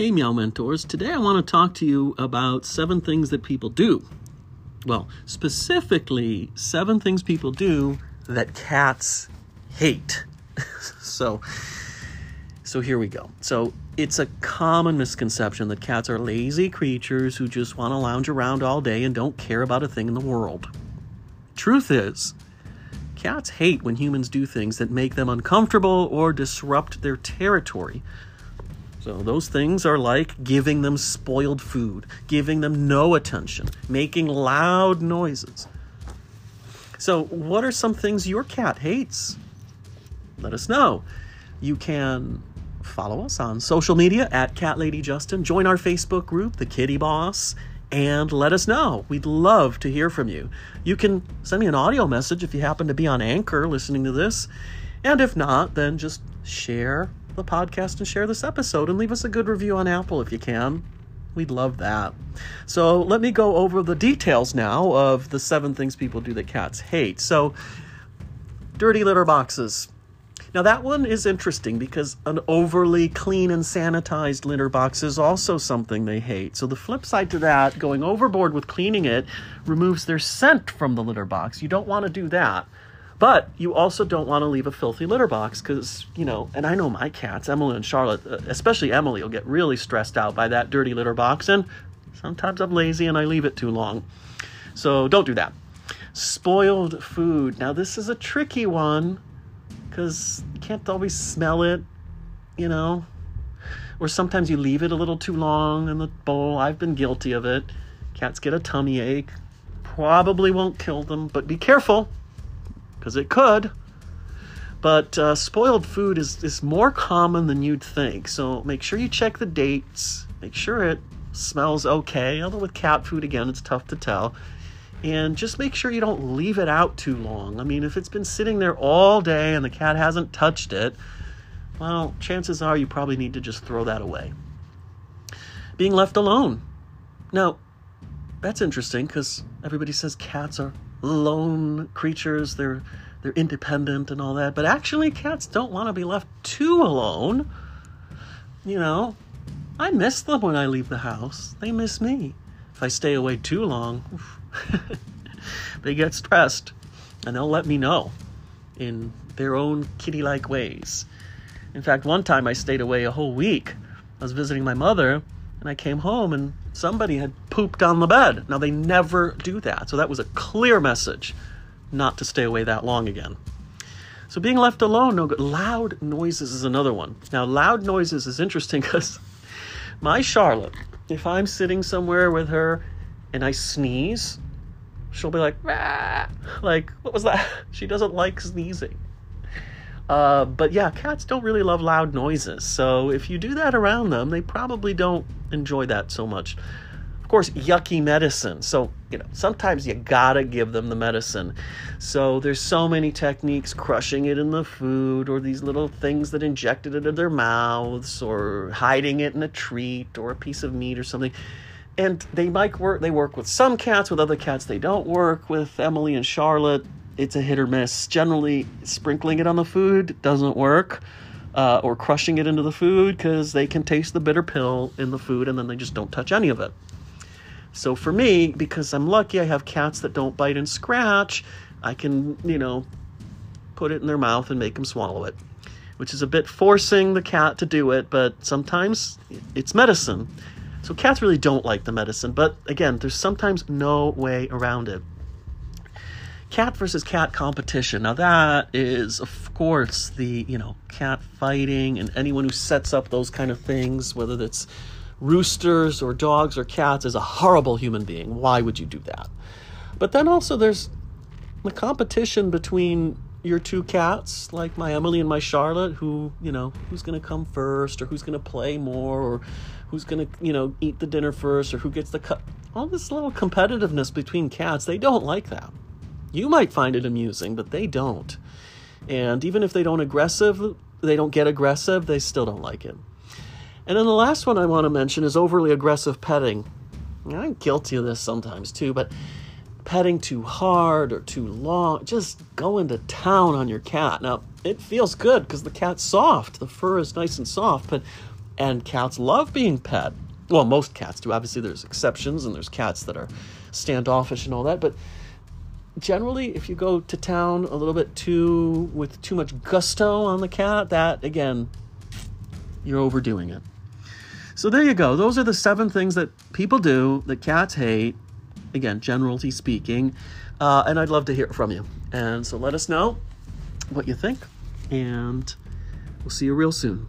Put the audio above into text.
Hey, Meow Mentors. Today I want to talk to you about seven things that people do. Well, specifically, seven things people do that cats hate. so, so here we go. So, it's a common misconception that cats are lazy creatures who just want to lounge around all day and don't care about a thing in the world. Truth is, cats hate when humans do things that make them uncomfortable or disrupt their territory. So, those things are like giving them spoiled food, giving them no attention, making loud noises. So, what are some things your cat hates? Let us know. You can follow us on social media at Cat Lady Justin, join our Facebook group, The Kitty Boss, and let us know. We'd love to hear from you. You can send me an audio message if you happen to be on Anchor listening to this. And if not, then just share the podcast and share this episode and leave us a good review on Apple if you can. We'd love that. So let me go over the details now of the seven things people do that cats hate. So, dirty litter boxes. Now, that one is interesting because an overly clean and sanitized litter box is also something they hate. So, the flip side to that, going overboard with cleaning it, removes their scent from the litter box. You don't want to do that. But you also don't want to leave a filthy litter box because, you know, and I know my cats, Emily and Charlotte, uh, especially Emily, will get really stressed out by that dirty litter box. And sometimes I'm lazy and I leave it too long. So don't do that. Spoiled food. Now, this is a tricky one because you can't always smell it, you know, or sometimes you leave it a little too long in the bowl. I've been guilty of it. Cats get a tummy ache. Probably won't kill them, but be careful because it could. But uh, spoiled food is, is more common than you'd think. So make sure you check the dates. Make sure it smells okay. Although with cat food, again, it's tough to tell. And just make sure you don't leave it out too long. I mean, if it's been sitting there all day and the cat hasn't touched it, well, chances are you probably need to just throw that away. Being left alone. Now, that's interesting because everybody says cats are lone creatures. They're they're independent and all that. But actually, cats don't want to be left too alone. You know, I miss them when I leave the house. They miss me. If I stay away too long, they get stressed, and they'll let me know in their own kitty-like ways. In fact, one time I stayed away a whole week. I was visiting my mother, and I came home and somebody had pooped on the bed. Now, they never do that. So, that was a clear message not to stay away that long again. So, being left alone, no good. Loud noises is another one. Now, loud noises is interesting because my Charlotte, if I'm sitting somewhere with her and I sneeze, she'll be like, Rah! like, what was that? She doesn't like sneezing. Uh, but yeah, cats don't really love loud noises. So if you do that around them, they probably don't enjoy that so much. Of course, yucky medicine. So, you know, sometimes you gotta give them the medicine. So there's so many techniques crushing it in the food, or these little things that inject it into their mouths, or hiding it in a treat or a piece of meat or something. And they might work they work with some cats, with other cats they don't work. With Emily and Charlotte, it's a hit or miss. Generally, sprinkling it on the food doesn't work, uh, or crushing it into the food because they can taste the bitter pill in the food and then they just don't touch any of it. So for me, because I'm lucky, I have cats that don't bite and scratch. I can, you know, put it in their mouth and make them swallow it, which is a bit forcing the cat to do it, but sometimes it's medicine. So cats really don't like the medicine, but again, there's sometimes no way around it cat versus cat competition. Now that is, of course, the you know cat fighting, and anyone who sets up those kind of things, whether that's roosters or dogs or cats, is a horrible human being. Why would you do that? But then also there's the competition between your two cats, like my Emily and my Charlotte, who you know who's to come first, or who's to play more, or who's to you know eat the dinner first, or who gets the cut. All this little competitiveness between cats, they don't like that. You might find it amusing, but they don't. And even if they don't aggressive, they don't get aggressive, they still don't like it. And then the last one I want to mention is overly aggressive petting. I'm guilty of this sometimes too, but petting too hard or too long, just going to town on your cat. Now, it feels good because the cat's soft, the fur is nice and soft, but And cats love being pet. Well, most cats do. Obviously, there's exceptions, and there's cats that are standoffish and all that. But generally, if you go to town a little bit too with too much gusto on the cat, that again, you're overdoing it. So there you go. Those are the seven things that people do that cats hate. Again, generally speaking. Uh, and I'd love to hear from you. And so let us know what you think. And we'll see you real soon.